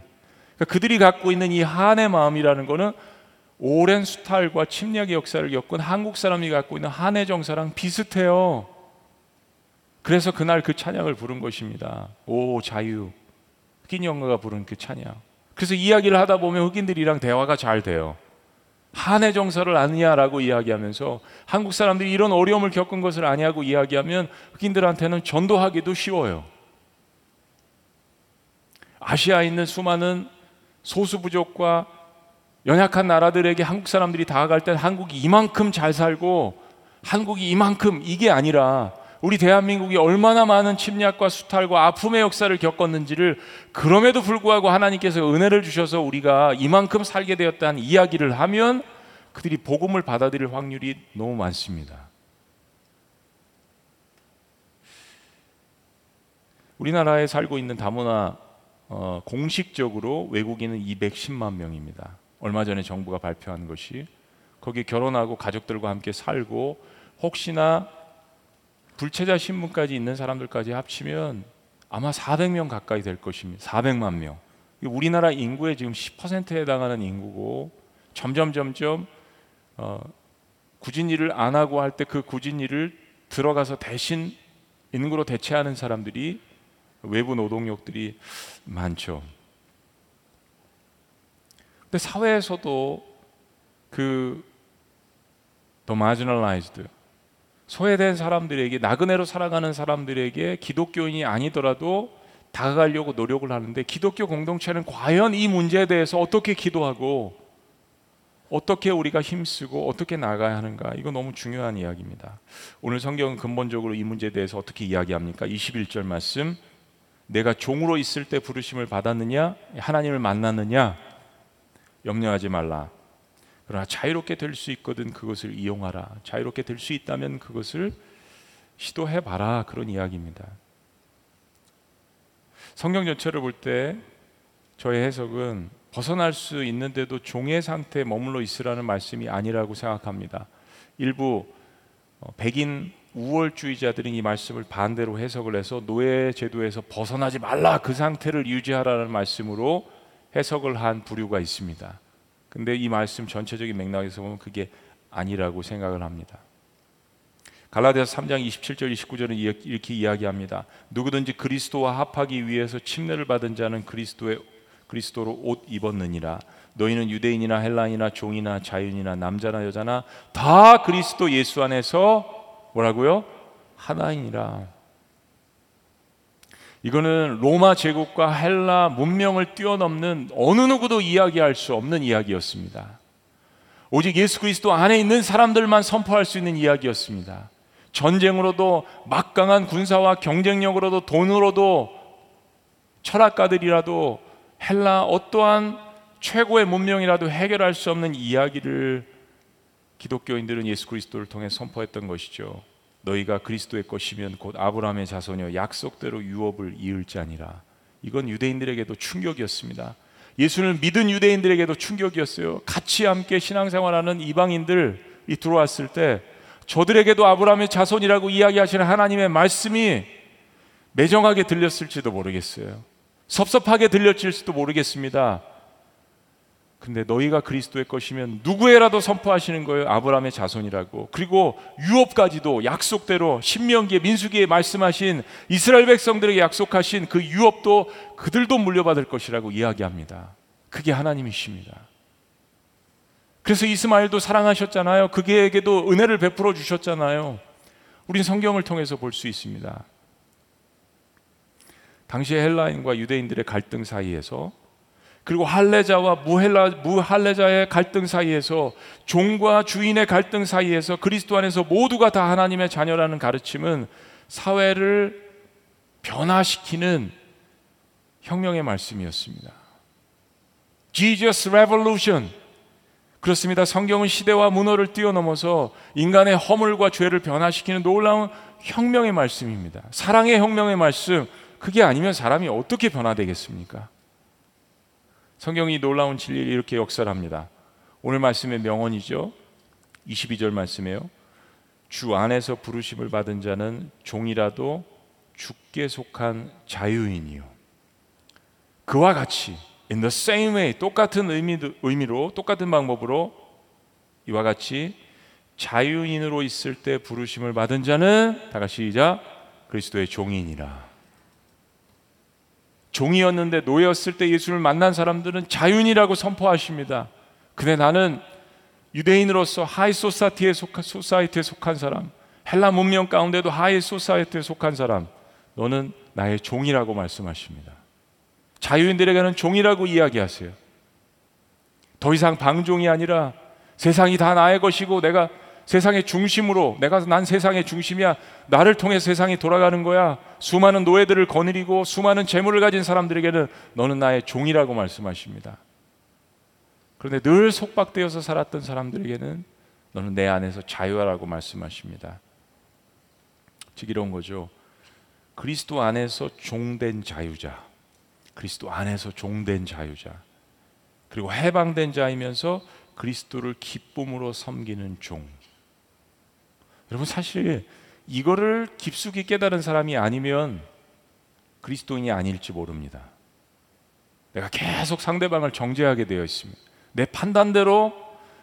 그러니까 그들이 갖고 있는 이 한의 마음이라는 것은 오랜 수탈과 침략의 역사를 겪은 한국 사람이 갖고 있는 한의 정서랑 비슷해요. 그래서 그날 그 찬양을 부른 것입니다. 오 자유. 흑인 영가가 부른 그 찬양. 그래서 이야기를 하다 보면 흑인들이랑 대화가 잘 돼요. 한의 정서를 아느냐라고 이야기하면서 한국 사람들이 이런 어려움을 겪은 것을 아냐고 이야기하면 흑인들한테는 전도하기도 쉬워요. 아시아에 있는 수많은 소수 부족과 연약한 나라들에게 한국 사람들이 다가갈 때 한국이 이만큼 잘 살고 한국이 이만큼 이게 아니라 우리 대한민국이 얼마나 많은 침략과 수탈과 아픔의 역사를 겪었는지를 그럼에도 불구하고 하나님께서 은혜를 주셔서 우리가 이만큼 살게 되었다는 이야기를 하면 그들이 복음을 받아들일 확률이 너무 많습니다. 우리나라에 살고 있는 다문화 어, 공식적으로 외국인은 210만 명입니다. 얼마 전에 정부가 발표한 것이 거기 결혼하고 가족들과 함께 살고 혹시나 불체자 신분까지 있는 사람들까지 합치면 아마 400명 가까이 될 것입니다. 400만 명. 우리나라 인구의 지금 10%에 해당하는 인구고 점점 점점 어, 굳은 일을 안 하고 할 때 그 굳은 일을 들어가서 대신 인구로 대체하는 사람들이 외부 노동력들이 많죠. 근데 사회에서도 그 the marginalized 소외된 사람들에게 나그네로 살아가는 사람들에게 기독교인이 아니더라도 다가가려고 노력을 하는데 기독교 공동체는 과연 이 문제에 대해서 어떻게 기도하고 어떻게 우리가 힘쓰고 어떻게 나가야 하는가 이거 너무 중요한 이야기입니다. 오늘 성경은 근본적으로 이 문제에 대해서 어떻게 이야기합니까? 21절 말씀 내가 종으로 있을 때 부르심을 받았느냐 하나님을 만났느냐 염려하지 말라. 그러나 자유롭게 될 수 있거든 그것을 이용하라. 자유롭게 될 수 있다면 그것을 시도해 봐라. 그런 이야기입니다. 성경 전체를 볼 때 저의 해석은 벗어날 수 있는데도 종의 상태에 머물러 있으라는 말씀이 아니라고 생각합니다. 일부 어, 백인 우월주의자들은 이 말씀을 반대로 해석을 해서 노예 제도에서 벗어나지 말라 그 상태를 유지하라는 말씀으로 해석을 한 부류가 있습니다. 근데 이 말씀 전체적인 맥락에서 보면 그게 아니라고 생각을 합니다. 갈라디아서 3장 27절 29절은 이렇게 이야기합니다. 누구든지 그리스도와 합하기 위해서 침례를 받은 자는 그리스도의 그리스도로 옷 입었느니라 너희는 유대인이나 헬라인이나 종이나 자유인이나 남자나 여자나 다 그리스도 예수 안에서 뭐라고요? 하나이니라. 이거는 로마 제국과 헬라 문명을 뛰어넘는 어느 누구도 이야기할 수 없는 이야기였습니다. 오직 예수 그리스도 안에 있는 사람들만 선포할 수 있는 이야기였습니다. 전쟁으로도 막강한 군사와 경쟁력으로도 돈으로도 철학가들이라도 헬라 어떠한 최고의 문명이라도 해결할 수 없는 이야기를 기독교인들은 예수 그리스도를 통해 선포했던 것이죠. 너희가 그리스도의 것이면 곧 아브라함의 자손이여 약속대로 유업을 이을 자니라. 이건 유대인들에게도 충격이었습니다. 예수를 믿은 유대인들에게도 충격이었어요. 같이 함께 신앙생활하는 이방인들이 들어왔을 때 저들에게도 아브라함의 자손이라고 이야기하시는 하나님의 말씀이 매정하게 들렸을지도 모르겠어요. 섭섭하게 들렸을지도 모르겠습니다. 근데 너희가 그리스도의 것이면 누구에라도 선포하시는 거예요. 아브라함의 자손이라고. 그리고 유업까지도 약속대로 신명기에 민수기에 말씀하신 이스라엘 백성들에게 약속하신 그 유업도 그들도 물려받을 것이라고 이야기합니다. 그게 하나님이십니다. 그래서 이스마엘도 사랑하셨잖아요. 그에게도 은혜를 베풀어 주셨잖아요. 우린 성경을 통해서 볼 수 있습니다. 당시 헬라인과 유대인들의 갈등 사이에서 그리고 할례자와 무헬라 무할례자의 갈등 사이에서 종과 주인의 갈등 사이에서 그리스도 안에서 모두가 다 하나님의 자녀라는 가르침은 사회를 변화시키는 혁명의 말씀이었습니다. Jesus Revolution. 그렇습니다. 성경은 시대와 문화를 뛰어넘어서 인간의 허물과 죄를 변화시키는 놀라운 혁명의 말씀입니다. 사랑의 혁명의 말씀. 그게 아니면 사람이 어떻게 변화되겠습니까? 성경이 놀라운 진리를 이렇게 역설합니다. 오늘 말씀의 명언이죠. 22절 말씀이에요. 주 안에서 부르심을 받은 자는 종이라도 주께 속한 자유인이요. 그와 같이 in the same way 똑같은 의미, 의미로 똑같은 방법으로 이와 같이 자유인으로 있을 때 부르심을 받은 자는 다 같이 시작 그리스도의 종인이라. 종이었는데 노예였을 때 예수를 만난 사람들은 자윤이라고 선포하십니다. 근데 나는 유대인으로서 high society에 속한 society에 속한 사람, 헬라 문명 가운데도 high society에 속한 사람, 너는 나의 종이라고 말씀하십니다. 자유인들에게는 종이라고 이야기하세요. 더 이상 방종이 아니라 세상이 다 나의 것이고 내가 세상의 중심으로 내가 난 세상의 중심이야. 나를 통해 세상이 돌아가는 거야. 수많은 노예들을 거느리고 수많은 재물을 가진 사람들에게는 너는 나의 종이라고 말씀하십니다. 그런데 늘 속박되어서 살았던 사람들에게는 너는 내 안에서 자유하라고 말씀하십니다. 즉 이런 거죠. 그리스도 안에서 종된 자유자. 그리스도 안에서 종된 자유자. 그리고 해방된 자이면서 그리스도를 기쁨으로 섬기는 종. 여러분 사실 이거를 깊숙이 깨달은 사람이 아니면 그리스도인이 아닐지 모릅니다. 내가 계속 상대방을 정죄하게 되어 있습니다. 내 판단대로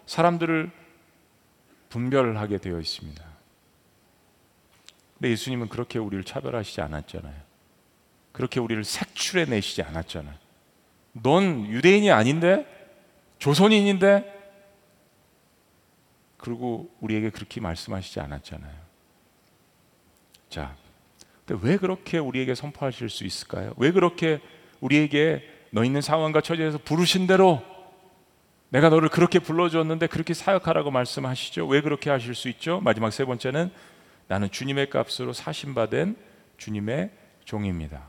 사람들을 분별하게 되어 있습니다. 근데 예수님은 그렇게 우리를 차별하시지 않았잖아요. 그렇게 우리를 색출해 내시지 않았잖아요. 넌 유대인이 아닌데? 조선인인데? 그리고 우리에게 그렇게 말씀하시지 않았잖아요. 자, 근데 왜 그렇게 우리에게 선포하실 수 있을까요? 왜 그렇게 우리에게 너 있는 상황과 처지에서 부르신 대로 내가 너를 그렇게 불러주었는데 그렇게 사역하라고 말씀하시죠? 왜 그렇게 하실 수 있죠? 마지막 세 번째는 나는 주님의 값으로 사신받은 주님의 종입니다.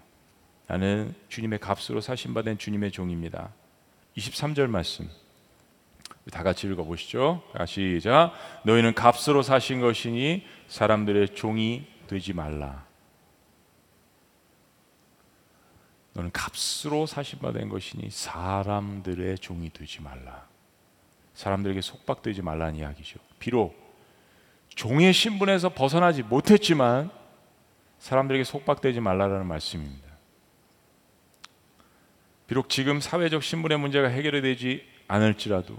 나는 주님의 값으로 사신받은 주님의 종입니다. 23절 말씀. 다 같이 읽어보시죠. 시작. 너희는 값으로 사신 것이니 사람들의 종이 되지 말라. 너는 값으로 사신받은 것이니 사람들의 종이 되지 말라. 사람들에게 속박되지 말라는 이야기죠. 비록 종의 신분에서 벗어나지 못했지만 사람들에게 속박되지 말라라는 말씀입니다. 비록 지금 사회적 신분의 문제가 해결되지 않을지라도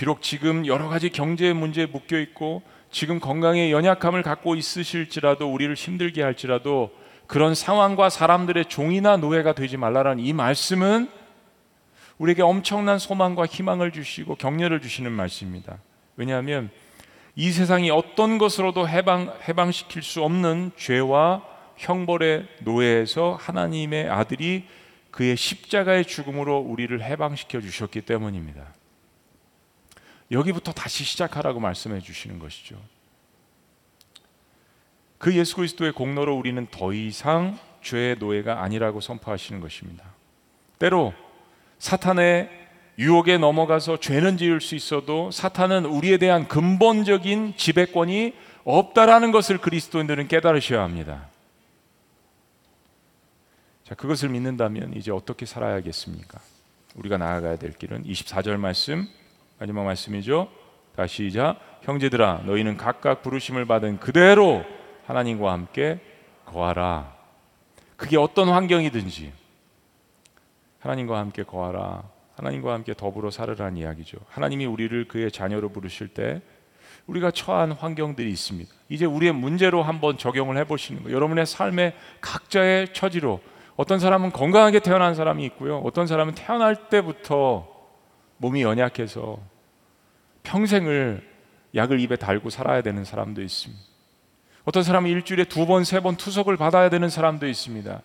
비록 지금 여러 가지 경제 문제에 묶여 있고 지금 건강에 연약함을 갖고 있으실지라도 우리를 힘들게 할지라도 그런 상황과 사람들의 종이나 노예가 되지 말라라는 이 말씀은 우리에게 엄청난 소망과 희망을 주시고 격려를 주시는 말씀입니다. 왜냐하면 이 세상이 어떤 것으로도 해방 해방시킬 수 없는 죄와 형벌의 노예에서 하나님의 아들이 그의 십자가의 죽음으로 우리를 해방시켜 주셨기 때문입니다. 여기부터 다시 시작하라고 말씀해 주시는 것이죠. 그 예수 그리스도의 공로로 우리는 더 이상 죄의 노예가 아니라고 선포하시는 것입니다. 때로 사탄의 유혹에 넘어가서 죄는 지을 수 있어도 사탄은 우리에 대한 근본적인 지배권이 없다라는 것을 그리스도인들은 깨달으셔야 합니다. 자, 그것을 믿는다면 이제 어떻게 살아야겠습니까? 우리가 나아가야 될 길은 24절 말씀 마지막 말씀이죠. 다시 시작. 형제들아 너희는 각각 부르심을 받은 그대로 하나님과 함께 거하라. 그게 어떤 환경이든지 하나님과 함께 거하라. 하나님과 함께 더불어 살으라는 이야기죠. 하나님이 우리를 그의 자녀로 부르실 때 우리가 처한 환경들이 있습니다. 이제 우리의 문제로 한번 적용을 해 보시는 거예요. 여러분의 삶의 각자의 처지로 어떤 사람은 건강하게 태어난 사람이 있고요. 어떤 사람은 태어날 때부터 몸이 연약해서 평생을 약을 입에 달고 살아야 되는 사람도 있습니다. 어떤 사람은 일주일에 두 번, 세 번 투석을 받아야 되는 사람도 있습니다.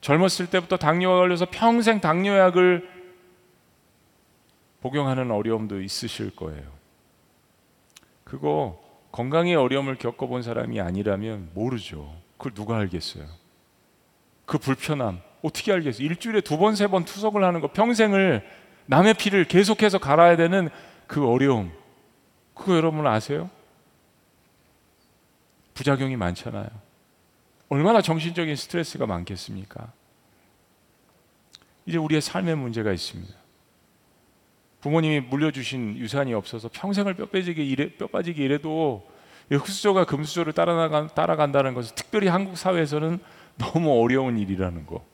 젊었을 때부터 당뇨가 걸려서 평생 당뇨약을 복용하는 어려움도 있으실 거예요. 그거 건강의 어려움을 겪어본 사람이 아니라면 모르죠. 그걸 누가 알겠어요? 그 불편함 어떻게 알겠어요? 일주일에 두 번, 세 번 투석을 하는 거 평생을 남의 피를 계속해서 갈아야 되는 그 어려움 그거 여러분 아세요? 부작용이 많잖아요. 얼마나 정신적인 스트레스가 많겠습니까? 이제 우리의 삶의 문제가 있습니다. 부모님이 물려주신 유산이 없어서 평생을 뼈 빠지게 일해, 뼈 빠지게 일해도 흑수저가 금수저를 따라간, 따라간다는 것은 특별히 한국 사회에서는 너무 어려운 일이라는 거.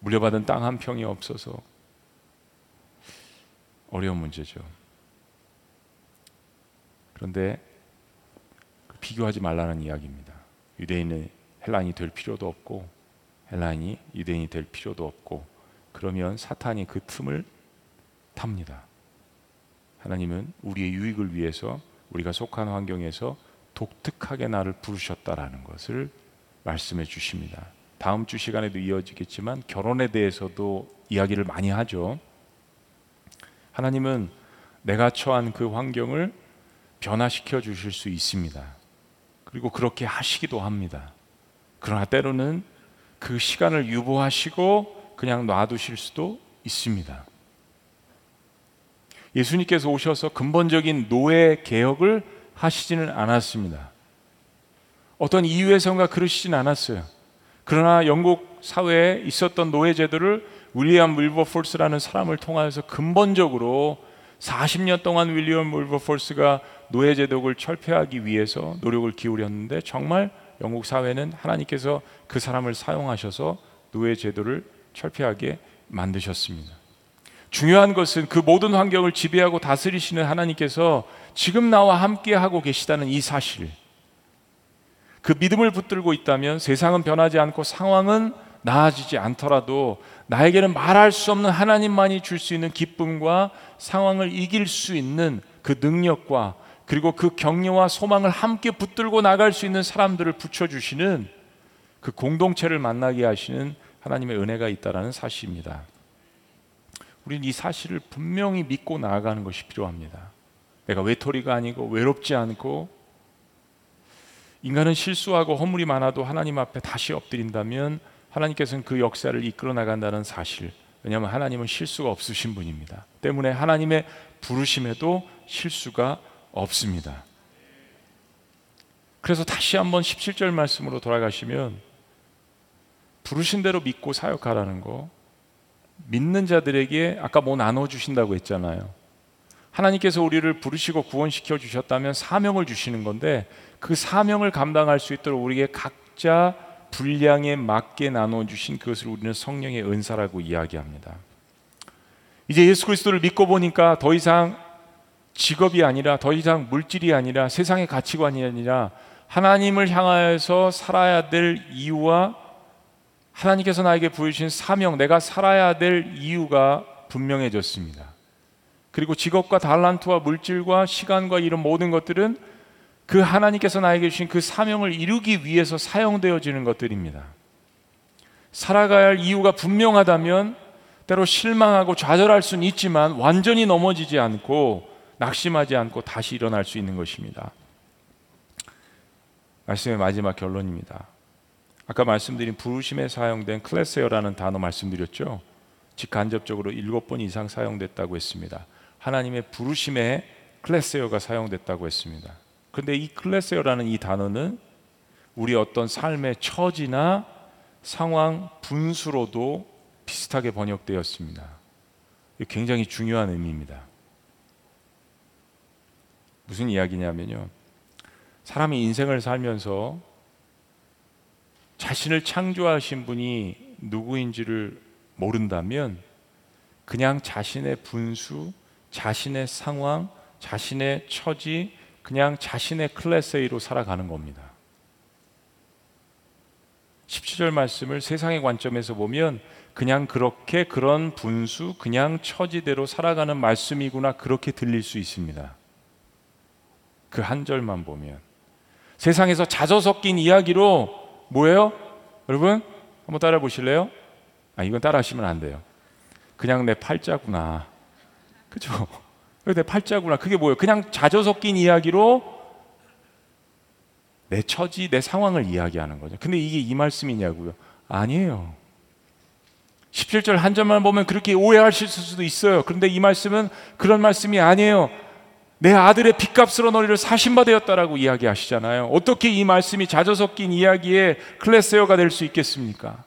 물려받은 땅 한 평이 없어서 어려운 문제죠. 그런데 비교하지 말라는 이야기입니다. 유대인은 헬란이 될 필요도 없고 헬란이 유대인이 될 필요도 없고 그러면 사탄이 그 틈을 탑니다. 하나님은 우리의 유익을 위해서 우리가 속한 환경에서 독특하게 나를 부르셨다라는 것을 말씀해 주십니다. 다음 주 시간에도 이어지겠지만 결혼에 대해서도 이야기를 많이 하죠. 하나님은 내가 처한 그 환경을 변화시켜 주실 수 있습니다. 그리고 그렇게 하시기도 합니다. 그러나 때로는 그 시간을 유보하시고 그냥 놔두실 수도 있습니다. 예수님께서 오셔서 근본적인 노예 개혁을 하시지는 않았습니다. 어떤 이유에선가 그러시진 않았어요. 그러나 영국 사회에 있었던 노예 제도를 윌리엄 윌버폴스라는 사람을 통하여서 근본적으로 40년 동안 윌리엄 윌버폴스가 노예 제도를 철폐하기 위해서 노력을 기울였는데 정말 영국 사회는 하나님께서 그 사람을 사용하셔서 노예 제도를 철폐하게 만드셨습니다. 중요한 것은 그 모든 환경을 지배하고 다스리시는 하나님께서 지금 나와 함께 하고 계시다는 이 사실. 그 믿음을 붙들고 있다면 세상은 변하지 않고 상황은 나아지지 않더라도 나에게는 말할 수 없는 하나님만이 줄 수 있는 기쁨과 상황을 이길 수 있는 그 능력과 그리고 그 격려와 소망을 함께 붙들고 나갈 수 있는 사람들을 붙여주시는 그 공동체를 만나게 하시는 하나님의 은혜가 있다라는 사실입니다. 우리는 이 사실을 분명히 믿고 나아가는 것이 필요합니다. 내가 외톨이가 아니고 외롭지 않고 인간은 실수하고 허물이 많아도 하나님 앞에 다시 엎드린다면 하나님께서는 그 역사를 이끌어 나간다는 사실. 왜냐하면 하나님은 실수가 없으신 분입니다. 때문에 하나님의 부르심에도 실수가 없습니다. 그래서 다시 한번 17절 말씀으로 돌아가시면 부르신 대로 믿고 사역하라는 거 믿는 자들에게 아까 뭐 나눠 주신다고 했잖아요. 하나님께서 우리를 부르시고 구원시켜 주셨다면 사명을 주시는 건데 그 사명을 감당할 수 있도록 우리에게 각자 분량에 맞게 나눠 주신 그것을 우리는 성령의 은사라고 이야기합니다. 이제 예수 그리스도를 믿고 보니까 더 이상 직업이 아니라 더 이상 물질이 아니라 세상의 가치관이 아니라 하나님을 향하여서 살아야 될 이유와 하나님께서 나에게 부여주신 사명, 내가 살아야 될 이유가 분명해졌습니다. 그리고 직업과 달란트와 물질과 시간과 이런 모든 것들은 그 하나님께서 나에게 주신 그 사명을 이루기 위해서 사용되어지는 것들입니다. 살아가야 할 이유가 분명하다면 때로 실망하고 좌절할 수는 있지만 완전히 넘어지지 않고 낙심하지 않고 다시 일어날 수 있는 것입니다. 말씀의 마지막 결론입니다. 아까 말씀드린 부르심에 사용된 클래세어라는 단어 말씀드렸죠. 직간접적으로 일곱 번 이상 사용됐다고 했습니다. 하나님의 부르심에 클래세어가 사용됐다고 했습니다. 그런데 이 클래세어라는 이 단어는 우리 어떤 삶의 처지나 상황 분수로도 비슷하게 번역되었습니다. 굉장히 중요한 의미입니다. 무슨 이야기냐면요. 사람이 인생을 살면서 자신을 창조하신 분이 누구인지를 모른다면 그냥 자신의 분수, 자신의 상황, 자신의 처지, 그냥 자신의 클래스로 살아가는 겁니다. 17절 말씀을 세상의 관점에서 보면 그냥 그렇게 그런 분수, 그냥 처지대로 살아가는 말씀이구나 그렇게 들릴 수 있습니다. 그 한 절만 보면 세상에서 자저 섞인 이야기로 뭐예요? 여러분 한번 따라 보실래요? 아 이건 따라 하시면 안 돼요. 그냥 내 팔자구나. 그죠? 내 팔자구나. 그게 뭐예요? 그냥 자저 섞인 이야기로 내 처지, 내 상황을 이야기하는 거죠. 근데 이게 이 말씀이냐고요? 아니에요. 17절 한 절만 보면 그렇게 오해하실 수도 있어요. 그런데 이 말씀은 그런 말씀이 아니에요. 내 아들의 빚값으로 너희를 사신바 되었다라고 이야기하시잖아요. 어떻게 이 말씀이 자저 섞인 이야기의 클래스어가 될 수 있겠습니까?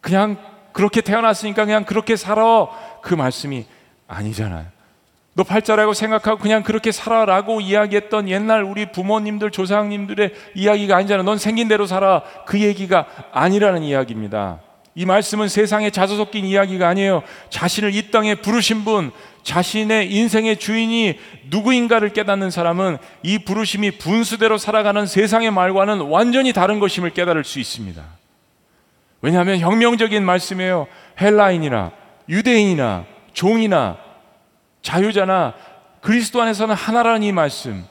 그냥 그렇게 태어났으니까 그냥 그렇게 살아 그 말씀이 아니잖아요. 너 팔자라고 생각하고 그냥 그렇게 살아라고 이야기했던 옛날 우리 부모님들 조상님들의 이야기가 아니잖아. 넌 생긴 대로 살아. 그 얘기가 아니라는 이야기입니다. 이 말씀은 세상에 자서 섞인 이야기가 아니에요. 자신을 이 땅에 부르신 분, 자신의 인생의 주인이 누구인가를 깨닫는 사람은 이 부르심이 분수대로 살아가는 세상의 말과는 완전히 다른 것임을 깨달을 수 있습니다. 왜냐하면 혁명적인 말씀이에요. 헬라인이나 유대인이나 종이나 자유자나 그리스도 안에서는 하나라는 이 말씀.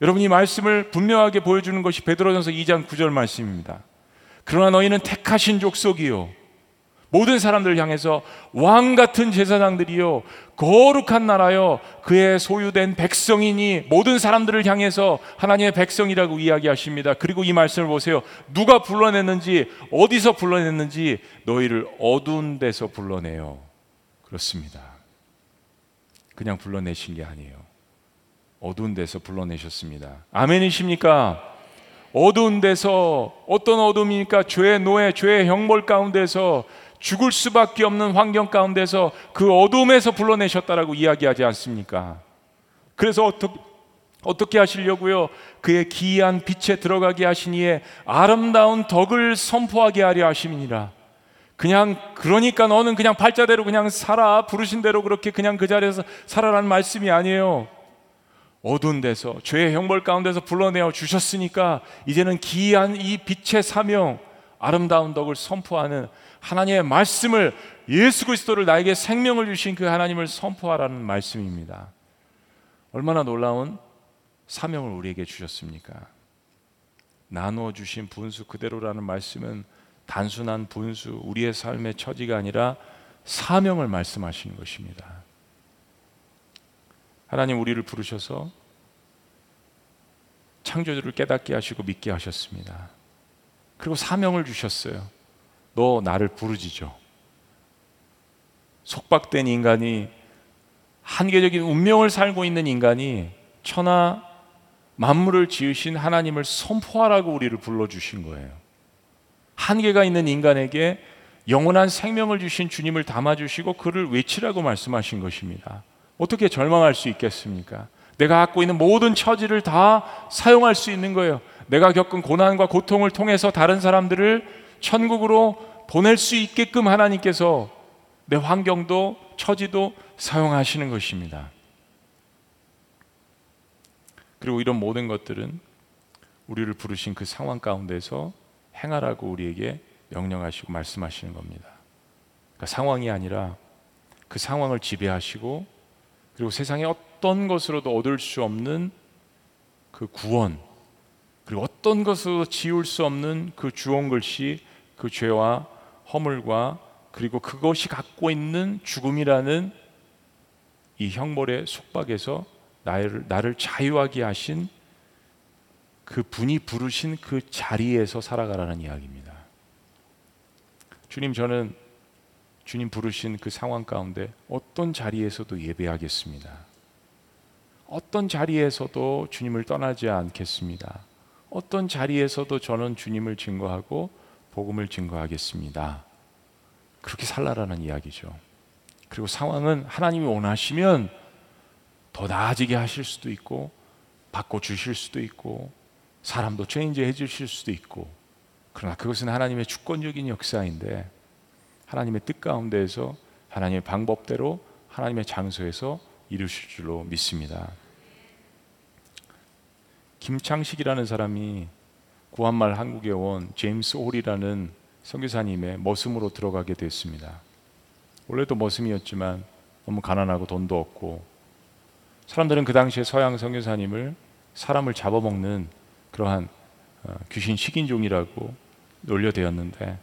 여러분 이 말씀을 분명하게 보여주는 것이 베드로전서 2장 9절 말씀입니다. 그러나 너희는 택하신 족속이요 모든 사람들을 향해서 왕 같은 제사장들이요 거룩한 나라요 그의 소유된 백성이니 모든 사람들을 향해서 하나님의 백성이라고 이야기하십니다. 그리고 이 말씀을 보세요. 누가 불러냈는지 어디서 불러냈는지 너희를 어두운 데서 불러내요. 그렇습니다. 그냥 불러내신 게 아니에요. 어두운 데서 불러내셨습니다. 아멘이십니까? 어두운 데서 어떤 어둠입니까? 죄의 노예, 죄의 형벌 가운데서 죽을 수밖에 없는 환경 가운데서 그 어둠에서 불러내셨다라고 이야기하지 않습니까? 그래서 어떻게 어떻게 하시려고요? 그의 기이한 빛에 들어가게 하시니에 아름다운 덕을 선포하게 하려 하심이니라. 그냥 그러니까 너는 그냥 팔자대로 그냥 살아 부르신 대로 그렇게 그냥 그 자리에서 살아라는 말씀이 아니에요. 어두운 데서 죄의 형벌 가운데서 불러내어 주셨으니까 이제는 기이한 이 빛의 사명 아름다운 덕을 선포하는 하나님의 말씀을 예수 그리스도를 나에게 생명을 주신 그 하나님을 선포하라는 말씀입니다. 얼마나 놀라운 사명을 우리에게 주셨습니까? 나누어 주신 분수 그대로라는 말씀은 단순한 분수 우리의 삶의 처지가 아니라 사명을 말씀하시는 것입니다. 하나님 우리를 부르셔서 창조주를 깨닫게 하시고 믿게 하셨습니다. 그리고 사명을 주셨어요. 너 나를 부르지죠. 속박된 인간이 한계적인 운명을 살고 있는 인간이 천하 만물을 지으신 하나님을 선포하라고 우리를 불러 주신 거예요. 한계가 있는 인간에게 영원한 생명을 주신 주님을 담아주시고 그를 외치라고 말씀하신 것입니다. 어떻게 절망할 수 있겠습니까? 내가 갖고 있는 모든 처지를 다 사용할 수 있는 거예요. 내가 겪은 고난과 고통을 통해서 다른 사람들을 천국으로 보낼 수 있게끔 하나님께서 내 환경도 처지도 사용하시는 것입니다. 그리고 이런 모든 것들은 우리를 부르신 그 상황 가운데서 행하라고 우리에게 명령하시고 말씀하시는 겁니다. 그러니까 상황이 아니라 그 상황을 지배하시고 그리고 세상에 어떤 것으로도 얻을 수 없는 그 구원 그리고 어떤 것으로도 지울 수 없는 그 주홍 글씨 그 죄와 허물과 그리고 그것이 갖고 있는 죽음이라는 이 형벌의 속박에서 나를, 나를 자유하게 하신 그 분이 부르신 그 자리에서 살아가라는 이야기입니다. 주님, 저는 주님 부르신 그 상황 가운데 어떤 자리에서도 예배하겠습니다. 어떤 자리에서도 주님을 떠나지 않겠습니다. 어떤 자리에서도 저는 주님을 증거하고 복음을 증거하겠습니다. 그렇게 살라라는 이야기죠. 그리고 상황은 하나님이 원하시면 더 나아지게 하실 수도 있고 바꿔 주실 수도 있고 사람도 체인지 해 주실 수도 있고 그러나 그것은 하나님의 주권적인 역사인데 하나님의 뜻 가운데에서 하나님의 방법대로 하나님의 장소에서 이루실 줄로 믿습니다. 김창식이라는 사람이 구한말 한국에 온 제임스 홀이라는 선교사님의 머슴으로 들어가게 됐습니다. 원래도 머슴이었지만 너무 가난하고 돈도 없고 사람들은 그 당시에 서양 선교사님을 사람을 잡아먹는 그러한 어, 귀신 식인종이라고 놀려대었는데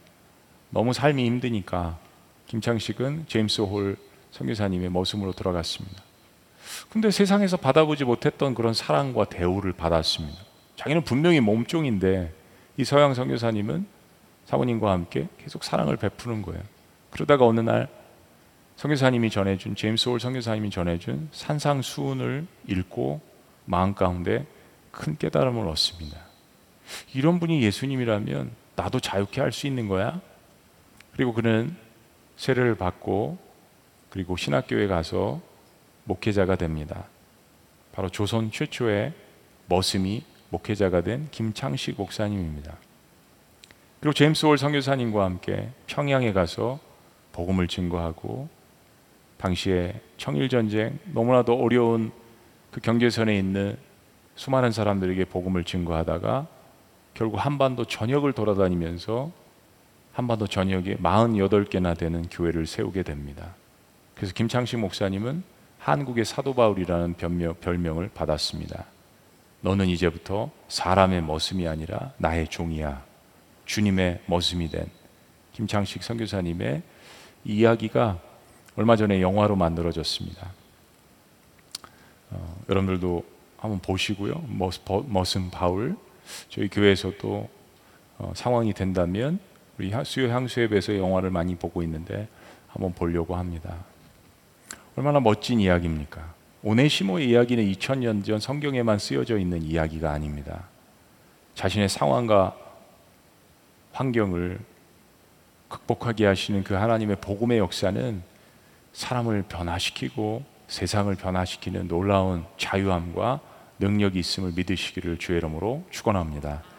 너무 삶이 힘드니까 김창식은 제임스 홀 선교사님의 머슴으로 들어갔습니다. 근데 세상에서 받아보지 못했던 그런 사랑과 대우를 받았습니다. 자기는 분명히 몸종인데 이 서양 선교사님은 사모님과 함께 계속 사랑을 베푸는 거예요. 그러다가 어느 날 선교사님이 전해준 제임스 홀 선교사님이 전해준 산상수훈을 읽고 마음 가운데 큰 깨달음을 얻습니다. 이런 분이 예수님이라면 나도 자유케 할 수 있는 거야? 그리고 그는 세례를 받고 그리고 신학교에 가서 목회자가 됩니다. 바로 조선 최초의 머슴이 목회자가 된 김창식 목사님입니다. 그리고 제임스 월 선교사님과 함께 평양에 가서 복음을 증거하고 당시에 청일 전쟁 너무나도 어려운 그 경계선에 있는 수많은 사람들에게 복음을 증거하다가 결국 한반도 전역을 돌아다니면서 한반도 전역에 48개나 되는 교회를 세우게 됩니다. 그래서 김창식 목사님은 한국의 사도 바울이라는 별명, 별명을 받았습니다. 너는 이제부터 사람의 머슴이 아니라 나의 종이야. 주님의 머슴이 된 김창식 선교사님의 이야기가 얼마 전에 영화로 만들어졌습니다. 어, 여러분들도 한번 보시고요. 머슴 바울 저희 교회에서도 어, 상황이 된다면 우리 수요 향수협에서 영화를 많이 보고 있는데 한번 보려고 합니다. 얼마나 멋진 이야기입니까? 오네시모의 이야기는 2000년 전 성경에만 쓰여져 있는 이야기가 아닙니다. 자신의 상황과 환경을 극복하게 하시는 그 하나님의 복음의 역사는 사람을 변화시키고 세상을 변화시키는 놀라운 자유함과 능력이 있음을 믿으시기를 주의 이름으로 축원합니다.